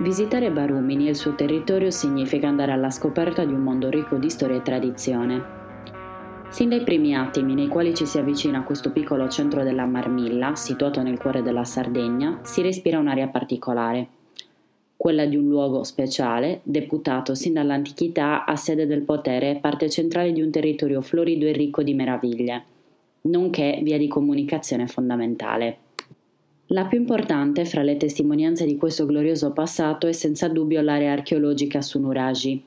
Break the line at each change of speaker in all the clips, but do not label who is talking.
Visitare Barumini e il suo territorio significa andare alla scoperta di un mondo ricco di storia e tradizione. Sin dai primi attimi nei quali ci si avvicina a questo piccolo centro della Marmilla, situato nel cuore della Sardegna, si respira un'aria particolare, quella di un luogo speciale, deputato sin dall'antichità a sede del potere e parte centrale di un territorio florido e ricco di meraviglie, nonché via di comunicazione fondamentale. La più importante fra le testimonianze di questo glorioso passato è senza dubbio l'area archeologica su Nuraji.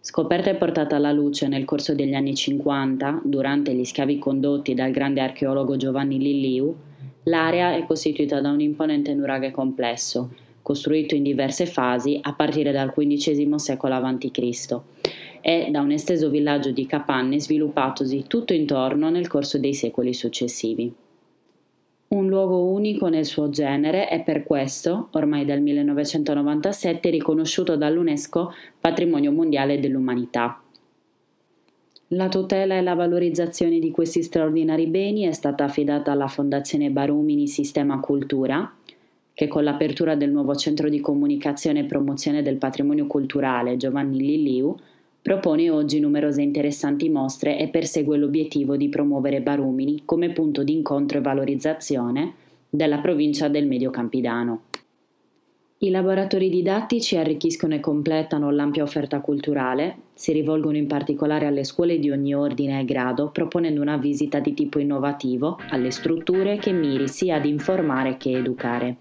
Scoperta e portata alla luce nel corso degli anni 50, durante gli scavi condotti dal grande archeologo Giovanni Lilliu, l'area è costituita da un imponente nuraghe complesso, costruito in diverse fasi a partire dal XV secolo a.C., e da un esteso villaggio di capanne sviluppatosi tutto intorno nel corso dei secoli successivi un luogo unico nel suo genere e per questo, ormai dal 1997, riconosciuto dall'UNESCO Patrimonio Mondiale dell'Umanità. La tutela e la valorizzazione di questi straordinari beni è stata affidata alla Fondazione Barumini Sistema Cultura, che con l'apertura del nuovo centro di comunicazione e promozione del patrimonio culturale Giovanni Lilliu Propone oggi numerose interessanti mostre e persegue l'obiettivo di promuovere Barumini come punto di incontro e valorizzazione della provincia del Medio Campidano. I laboratori didattici arricchiscono e completano l'ampia offerta culturale, si rivolgono in particolare alle scuole di ogni ordine e grado, proponendo una visita di tipo innovativo alle strutture che miri sia ad informare che educare.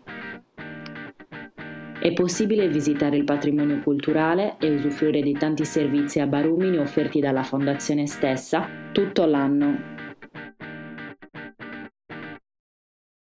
È possibile visitare il patrimonio culturale e usufruire di tanti servizi a Barumini offerti dalla fondazione stessa tutto l'anno